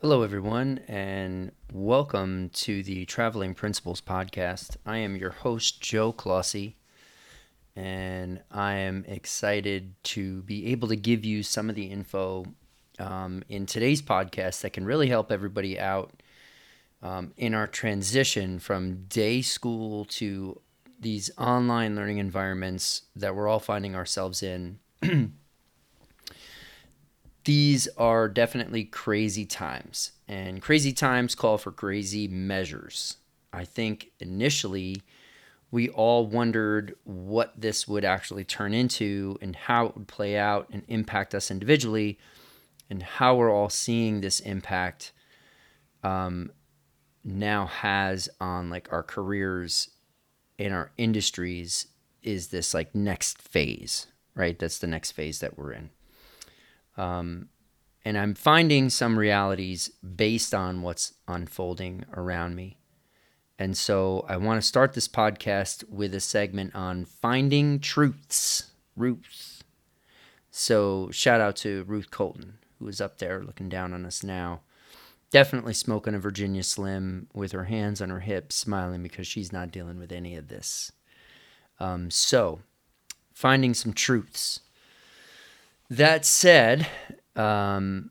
Hello, everyone, and welcome to the Traveling Principal Podcast. I am your host, Joe Clossy, and I am excited to be able to give you some of the info um, in today's podcast that can really help everybody out um, in our transition from day school to these online learning environments that we're all finding ourselves in. these are definitely crazy times, and crazy times call for crazy measures. I think initially we all wondered what this would actually turn into and how it would play out and impact us individually, and how we're all seeing this impact um, now has on like our careers in our industries is this like next phase, right? That's the next phase that we're in. Um, and I'm finding some realities based on what's unfolding around me. And so I want to start this podcast with a segment on finding truths, Ruth. So shout out to Ruth Colton, who is up there looking down on us now. Definitely smoking a Virginia Slim with her hands on her hips, smiling because she's not dealing with any of this. Um, so, finding some truths. That said, um,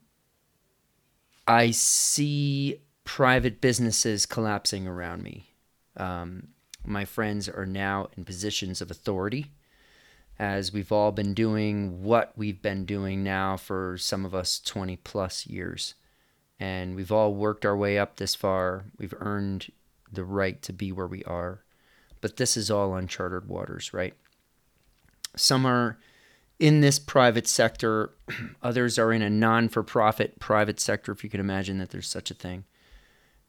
I see private businesses collapsing around me. Um, my friends are now in positions of authority as we've all been doing what we've been doing now for some of us 20 plus years. And we've all worked our way up this far. We've earned the right to be where we are. But this is all uncharted waters, right? Some are in this private sector. Others are in a non for profit private sector, if you can imagine that there's such a thing.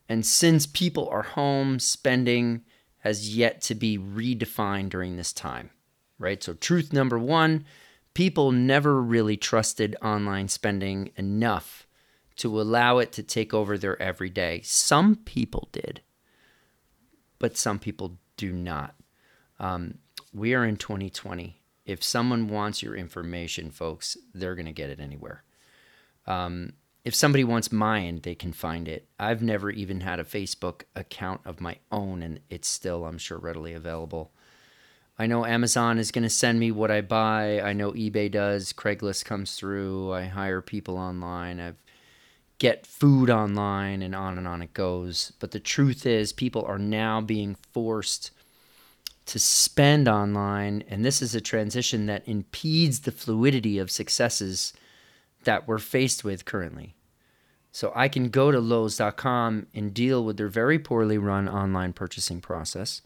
And since people are home, spending has yet to be redefined during this time, right? So, truth number one people never really trusted online spending enough to allow it to take over their everyday. Some people did, but some people do not. Um, we are in 2020 if someone wants your information, folks, they're going to get it anywhere. Um, if somebody wants mine, they can find it. I've never even had a Facebook account of my own, and it's still, I'm sure, readily available. I know Amazon is going to send me what I buy. I know eBay does. Craigslist comes through. I hire people online. I get food online, and on and on it goes. But the truth is, people are now being forced to spend online. And this is a transition that impedes the fluidity of successes that we're faced with currently. So I can go to Lowe's.com and deal with their very poorly run online purchasing process,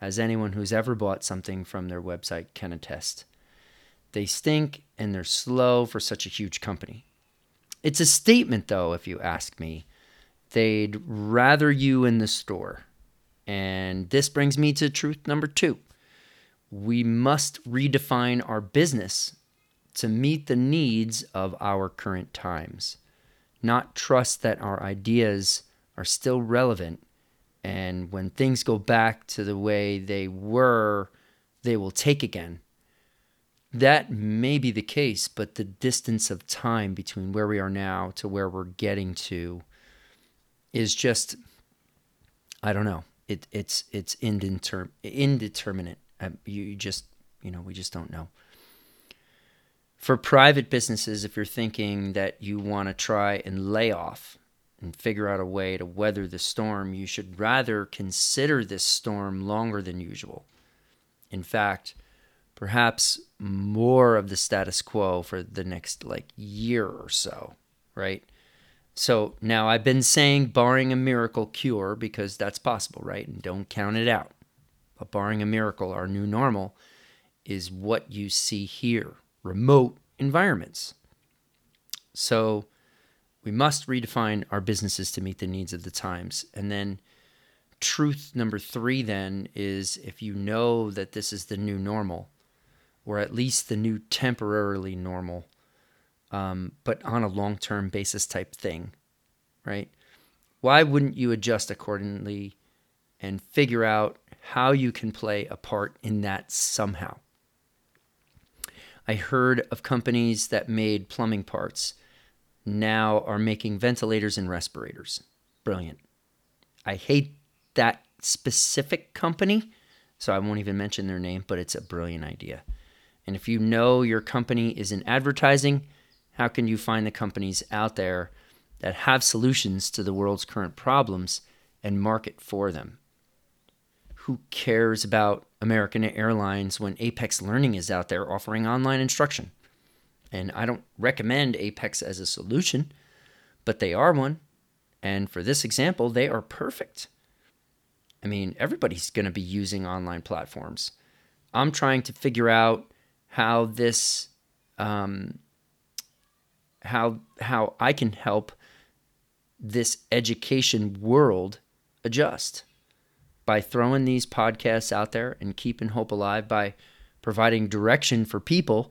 as anyone who's ever bought something from their website can attest. They stink and they're slow for such a huge company. It's a statement, though, if you ask me. They'd rather you in the store. And this brings me to truth number two. We must redefine our business to meet the needs of our current times, not trust that our ideas are still relevant. And when things go back to the way they were, they will take again. That may be the case, but the distance of time between where we are now to where we're getting to is just, I don't know it it's it's indeterm- indeterminate. Um, you just you know we just don't know. For private businesses, if you're thinking that you want to try and lay off and figure out a way to weather the storm, you should rather consider this storm longer than usual. In fact, perhaps more of the status quo for the next like year or so, right? So now I've been saying barring a miracle cure because that's possible, right? And don't count it out. But barring a miracle, our new normal is what you see here remote environments. So we must redefine our businesses to meet the needs of the times. And then, truth number three, then, is if you know that this is the new normal, or at least the new temporarily normal, um, but on a long term basis type thing, right? Why wouldn't you adjust accordingly and figure out how you can play a part in that somehow? I heard of companies that made plumbing parts now are making ventilators and respirators. Brilliant. I hate that specific company, so I won't even mention their name, but it's a brilliant idea. And if you know your company is in advertising, how can you find the companies out there that have solutions to the world's current problems and market for them? Who cares about American Airlines when Apex Learning is out there offering online instruction? And I don't recommend Apex as a solution, but they are one. And for this example, they are perfect. I mean, everybody's going to be using online platforms. I'm trying to figure out how this, um, how how I can help this education world adjust by throwing these podcasts out there and keeping hope alive by providing direction for people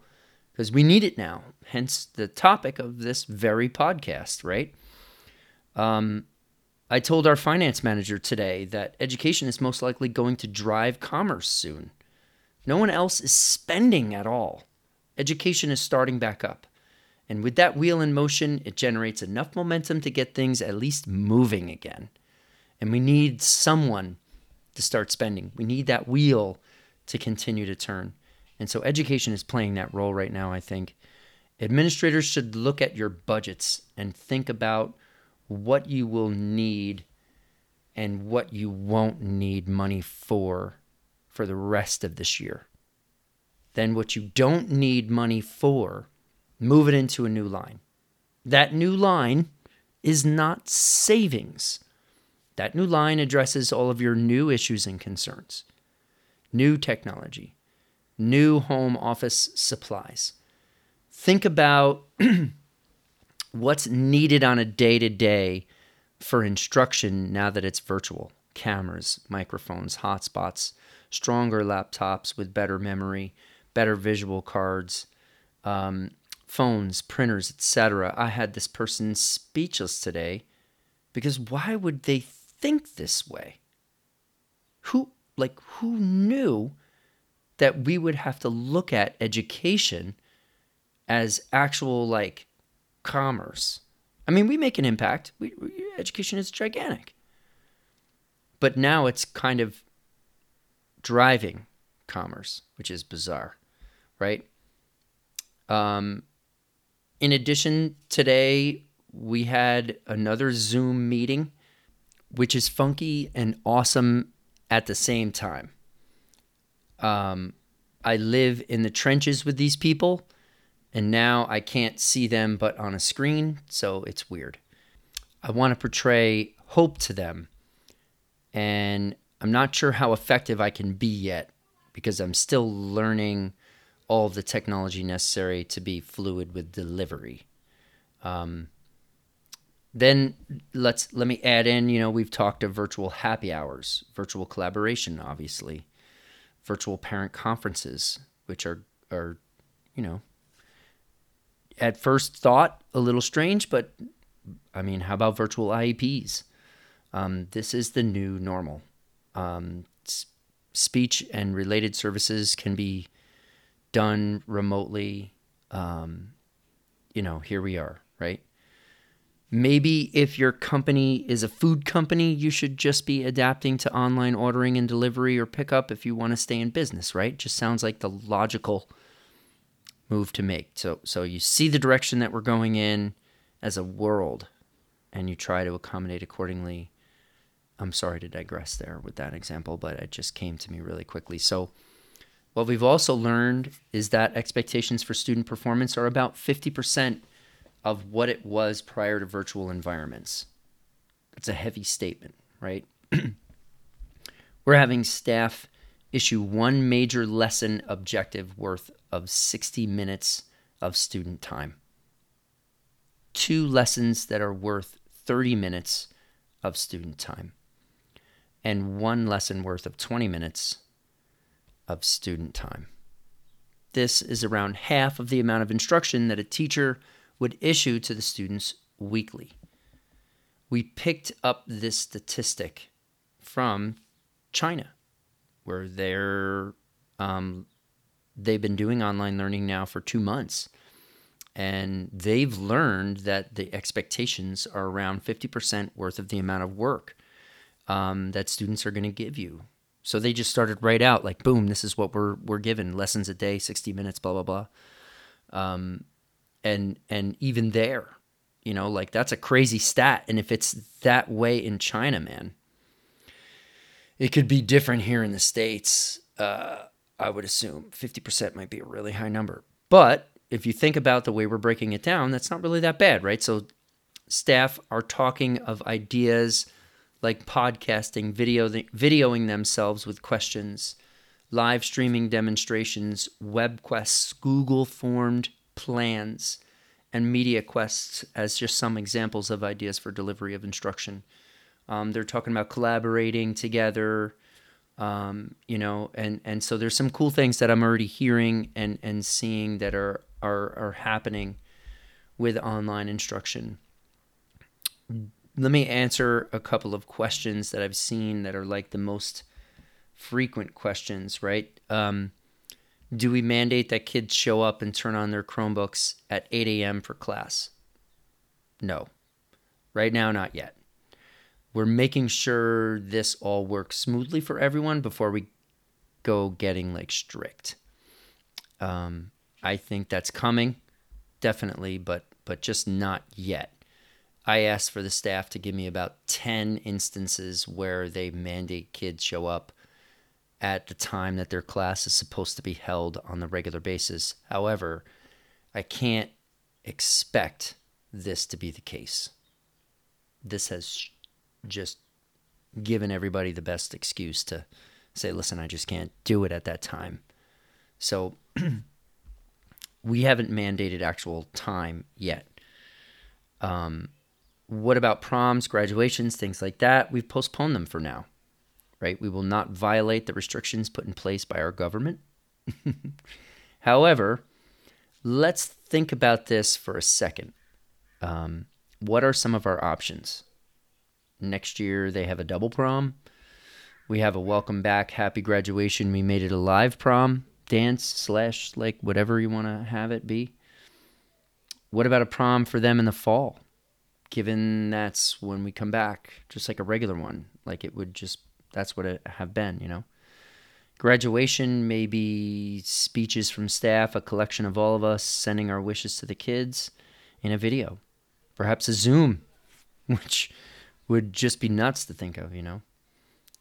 because we need it now. Hence the topic of this very podcast, right? Um, I told our finance manager today that education is most likely going to drive commerce soon. No one else is spending at all. Education is starting back up. And with that wheel in motion, it generates enough momentum to get things at least moving again. And we need someone to start spending. We need that wheel to continue to turn. And so education is playing that role right now, I think. Administrators should look at your budgets and think about what you will need and what you won't need money for for the rest of this year. Then, what you don't need money for, move it into a new line. That new line is not savings. That new line addresses all of your new issues and concerns, new technology, new home office supplies. Think about what's needed on a day to day for instruction now that it's virtual cameras, microphones, hotspots, stronger laptops with better memory, better visual cards, um, phones, printers, etc. I had this person speechless today because why would they think this way? Who, like, who knew that we would have to look at education as actual, like, commerce. I mean, we make an impact. We, we, education is gigantic. But now it's kind of driving commerce, which is bizarre, right? Um, in addition, today we had another Zoom meeting, which is funky and awesome at the same time. Um, I live in the trenches with these people and now I can't see them but on a screen, so it's weird. I want to portray hope to them, and I'm not sure how effective I can be yet because I'm still learning all of the technology necessary to be fluid with delivery. Um, then let's let me add in. You know, we've talked of virtual happy hours, virtual collaboration, obviously, virtual parent conferences, which are are you know at first thought a little strange, but I mean, how about virtual IEPs? Um, this is the new normal. Um, s- speech and related services can be done remotely. Um, you know, here we are, right? Maybe if your company is a food company, you should just be adapting to online ordering and delivery or pickup if you want to stay in business, right? Just sounds like the logical move to make. So so you see the direction that we're going in as a world and you try to accommodate accordingly. I'm sorry to digress there with that example, but it just came to me really quickly. So what we've also learned is that expectations for student performance are about 50% of what it was prior to virtual environments. It's a heavy statement, right? We're having staff issue one major lesson objective worth of 60 minutes of student time. Two lessons that are worth 30 minutes of student time. And one lesson worth of 20 minutes of student time. This is around half of the amount of instruction that a teacher would issue to the students weekly. We picked up this statistic from China, where they're um, they've been doing online learning now for two months. and they've learned that the expectations are around 50% worth of the amount of work um, that students are going to give you. So they just started right out like, boom, this is what we're we're given lessons a day, 60 minutes, blah blah blah. Um, and and even there, you know, like that's a crazy stat. And if it's that way in China, man, it could be different here in the states. Uh, I would assume 50% might be a really high number, but if you think about the way we're breaking it down, that's not really that bad, right? So staff are talking of ideas like podcasting, video videoing themselves with questions, live streaming demonstrations, web quests, Google formed plans, and media quests as just some examples of ideas for delivery of instruction. Um, they're talking about collaborating together, um, you know, and and so there's some cool things that I'm already hearing and and seeing that are are are happening with online instruction. Let me answer a couple of questions that I've seen that are like the most frequent questions, right? Um, do we mandate that kids show up and turn on their Chromebooks at 8 a.m. for class? No. Right now, not yet. We're making sure this all works smoothly for everyone before we go getting like strict. Um, I think that's coming, definitely, but but just not yet. I asked for the staff to give me about 10 instances where they mandate kids show up at the time that their class is supposed to be held on the regular basis. However, I can't expect this to be the case. This has just given everybody the best excuse to say, listen, I just can't do it at that time. So we haven't mandated actual time yet. Um, what about proms, graduations, things like that? We've postponed them for now, right? We will not violate the restrictions put in place by our government. However, let's think about this for a second. Um, what are some of our options? Next year, they have a double prom. We have a welcome back, happy graduation. We made it a live prom dance slash like whatever you want to have it be. What about a prom for them in the fall? Given that's when we come back, just like a regular one, like it would just that's what it have been, you know. Graduation, maybe speeches from staff, a collection of all of us sending our wishes to the kids in a video. Perhaps a Zoom, which would just be nuts to think of, you know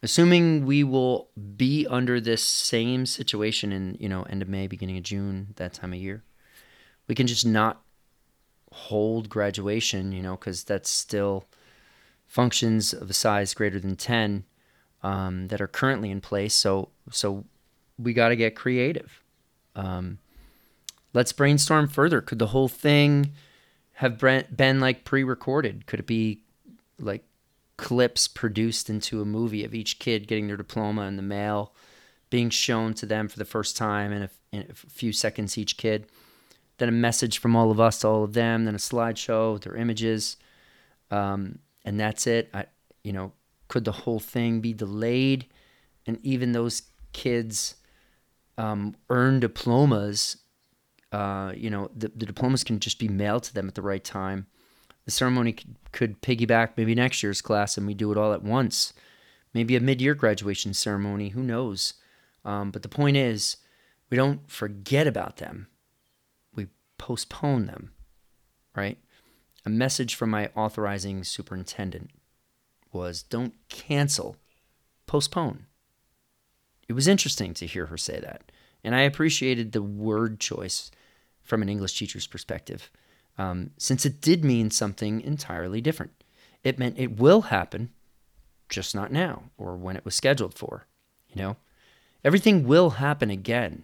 assuming we will be under this same situation in you know end of May, beginning of June, that time of year, we can just not hold graduation, you know, because that's still functions of a size greater than ten um, that are currently in place. So so we got to get creative. Um, let's brainstorm further. Could the whole thing have been like pre-recorded? Could it be like clips produced into a movie of each kid getting their diploma in the mail, being shown to them for the first time in a, in a few seconds each kid. Then a message from all of us to all of them. Then a slideshow with their images, um, and that's it. I, you know, could the whole thing be delayed? And even those kids um, earn diplomas. Uh, you know, the, the diplomas can just be mailed to them at the right time the ceremony could, could piggyback maybe next year's class and we do it all at once. Maybe a mid year graduation ceremony, who knows? Um, but the point is, we don't forget about them, postpone them, right? A message from my authorizing superintendent was don't cancel, postpone. It was interesting to hear her say that. And I appreciated the word choice from an English teacher's perspective um, since it did mean something entirely different. It meant it will happen, just not now or when it was scheduled for. You know, everything will happen again.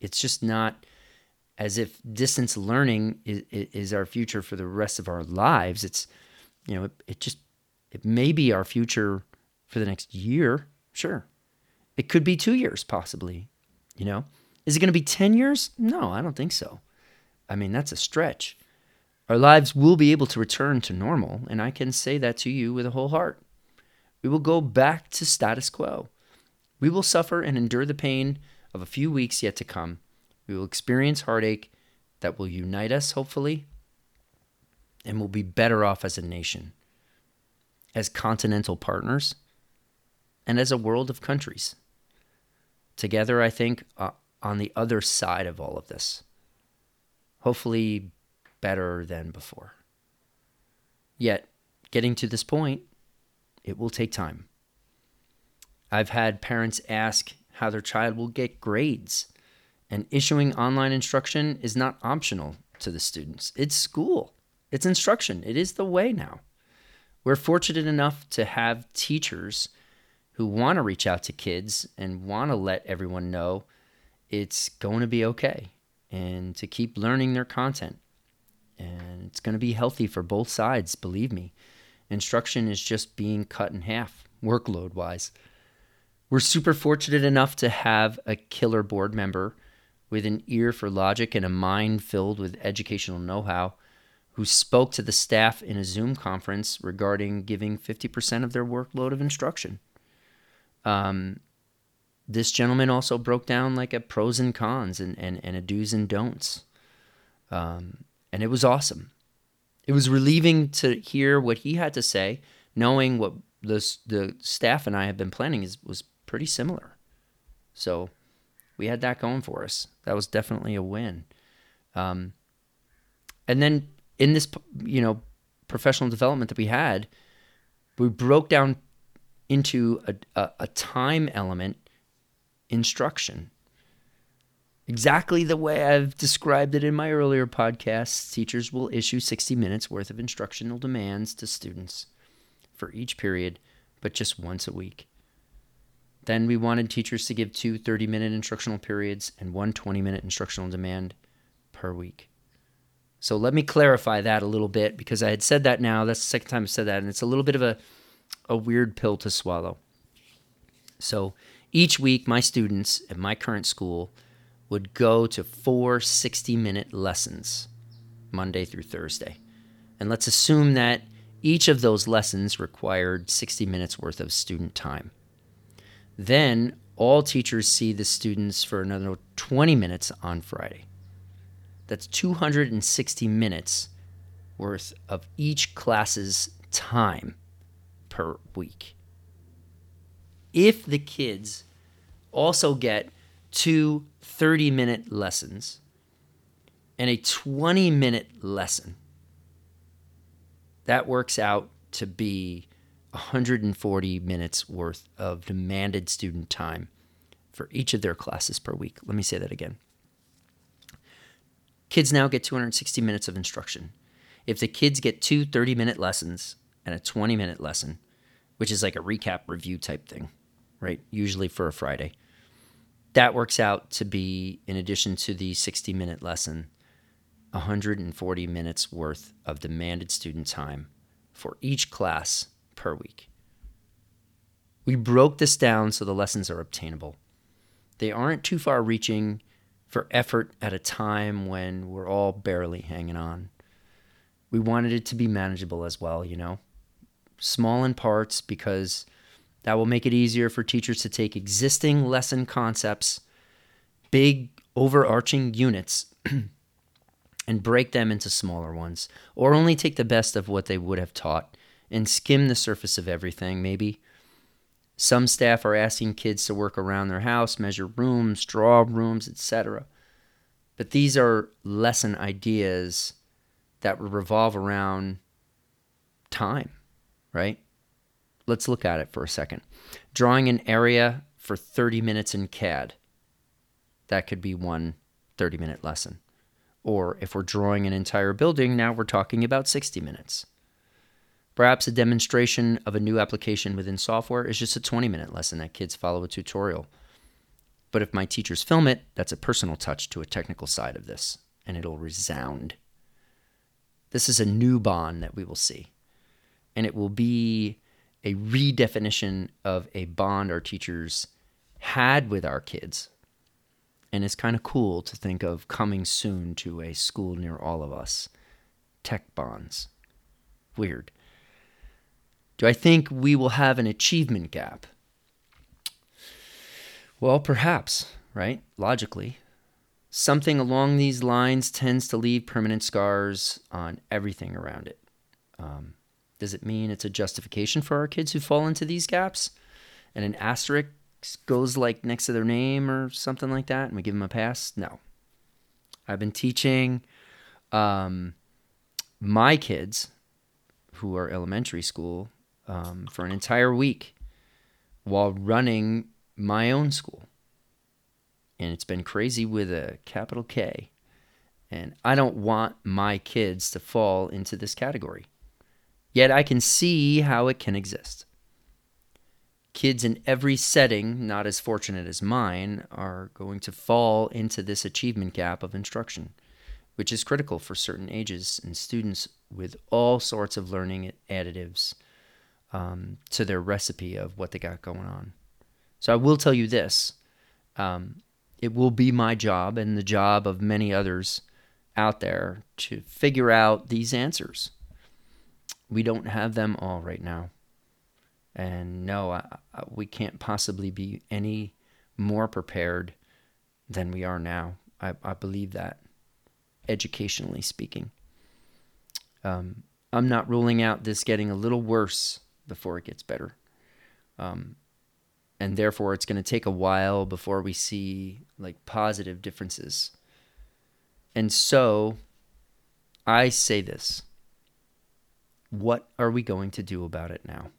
It's just not as if distance learning is, is our future for the rest of our lives. It's, you know, it, it just, it may be our future for the next year. Sure. It could be two years, possibly. You know, is it going to be 10 years? No, I don't think so. I mean, that's a stretch. Our lives will be able to return to normal, and I can say that to you with a whole heart. We will go back to status quo. We will suffer and endure the pain of a few weeks yet to come. We will experience heartache, that will unite us, hopefully, and we'll be better off as a nation, as continental partners, and as a world of countries. Together, I think, uh, on the other side of all of this. Hopefully, better than before. Yet, getting to this point, it will take time. I've had parents ask how their child will get grades, and issuing online instruction is not optional to the students. It's school, it's instruction, it is the way now. We're fortunate enough to have teachers who want to reach out to kids and want to let everyone know it's going to be okay and to keep learning their content. And it's going to be healthy for both sides, believe me. Instruction is just being cut in half, workload wise. We're super fortunate enough to have a killer board member with an ear for logic and a mind filled with educational know how who spoke to the staff in a Zoom conference regarding giving 50% of their workload of instruction. Um, this gentleman also broke down like a pros and cons and, and, and a do's and don'ts. Um, and it was awesome. It was relieving to hear what he had to say, knowing what the, the staff and I have been planning is, was pretty similar. So we had that going for us. That was definitely a win. Um, and then in this, you know, professional development that we had, we broke down into a, a, a time element instruction. Exactly the way I've described it in my earlier podcasts, teachers will issue 60 minutes worth of instructional demands to students for each period, but just once a week. Then we wanted teachers to give two 30 minute instructional periods and one 20 minute instructional demand per week. So let me clarify that a little bit because I had said that now. That's the second time I've said that, and it's a little bit of a, a weird pill to swallow. So each week, my students at my current school would go to four 60 minute lessons, Monday through Thursday. And let's assume that each of those lessons required 60 minutes worth of student time. Then all teachers see the students for another 20 minutes on Friday. That's 260 minutes worth of each class's time per week. If the kids also get two 30 minute lessons and a 20 minute lesson, that works out to be 140 minutes worth of demanded student time for each of their classes per week. Let me say that again. Kids now get 260 minutes of instruction. If the kids get two 30 minute lessons and a 20 minute lesson, which is like a recap review type thing, right? Usually for a Friday, that works out to be, in addition to the 60 minute lesson, 140 minutes worth of demanded student time for each class per week. We broke this down so the lessons are obtainable. They aren't too far reaching for effort at a time when we're all barely hanging on. We wanted it to be manageable as well, you know, small in parts because that will make it easier for teachers to take existing lesson concepts, big overarching units, and break them into smaller ones, or only take the best of what they would have taught and skim the surface of everything, maybe some staff are asking kids to work around their house, measure rooms, draw rooms, etc. But these are lesson ideas that revolve around time, right? Let's look at it for a second. Drawing an area for 30 minutes in CAD. That could be one 30 minute lesson. Or if we're drawing an entire building, now we're talking about 60 minutes. Perhaps a demonstration of a new application within software is just a 20 minute lesson that kids follow a tutorial. But if my teachers film it, that's a personal touch to a technical side of this, and it'll resound. This is a new bond that we will see, and it will be a redefinition of a bond our teachers had with our kids. And it's kind of cool to think of coming soon to a school near all of us. Tech bonds. Weird. Do I think we will have an achievement gap? Well, perhaps, right? Logically. Something along these lines tends to leave permanent scars on everything around it. Um, does it mean it's a justification for our kids who fall into these gaps? And an asterisk goes like next to their name or something like that, and we give them a pass? No. I've been teaching um, my kids who are elementary school um, for an entire week while running my own school and it's been crazy with a capital K. And I don't want my kids to fall into this category. Yet I can see how it can exist. Kids in every setting, not as fortunate as mine, are going to fall into this achievement gap of instruction, which is critical for certain ages and students with all sorts of learning additives um, to their recipe of what they got going on. So I will tell you this um, it will be my job and the job of many others out there to figure out these answers. We don't have them all right now. And no, I, I, we can't possibly be any more prepared than we are now. I, I believe that, educationally speaking. Um, I'm not ruling out this getting a little worse before it gets better. Um, and therefore it's going to take a while before we see like positive differences. And so I say this. What are we going to do about it now?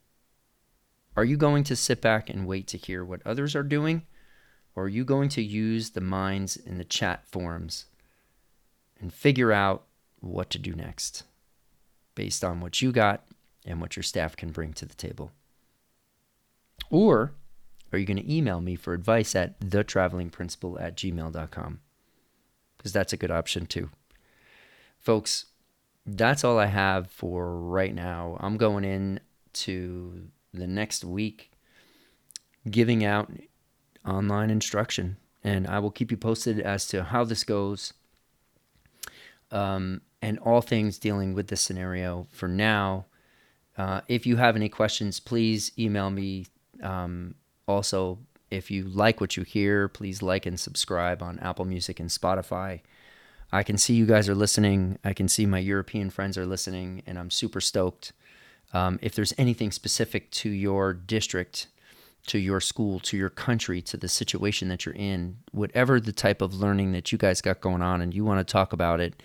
Are you going to sit back and wait to hear what others are doing? Or are you going to use the minds in the chat forums and figure out what to do next based on what you got and what your staff can bring to the table? Or are you going to email me for advice at thetravelingprincipal at gmail.com? Because that's a good option too. Folks, that's all I have for right now. I'm going in to the next week giving out online instruction, and I will keep you posted as to how this goes um, and all things dealing with this scenario. For now, uh, if you have any questions, please email me um, also, if you like what you hear, please like and subscribe on Apple Music and Spotify. I can see you guys are listening. I can see my European friends are listening, and I'm super stoked. Um, if there's anything specific to your district, to your school, to your country, to the situation that you're in, whatever the type of learning that you guys got going on and you want to talk about it,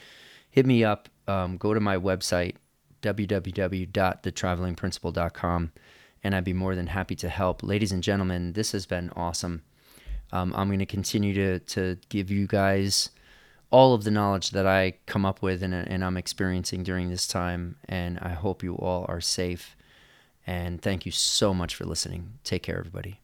hit me up. Um, go to my website, www.thetravelingprincipal.com and I'd be more than happy to help. Ladies and gentlemen, this has been awesome. Um, I'm going to continue to, to give you guys all of the knowledge that I come up with and, and I'm experiencing during this time. And I hope you all are safe. And thank you so much for listening. Take care, everybody.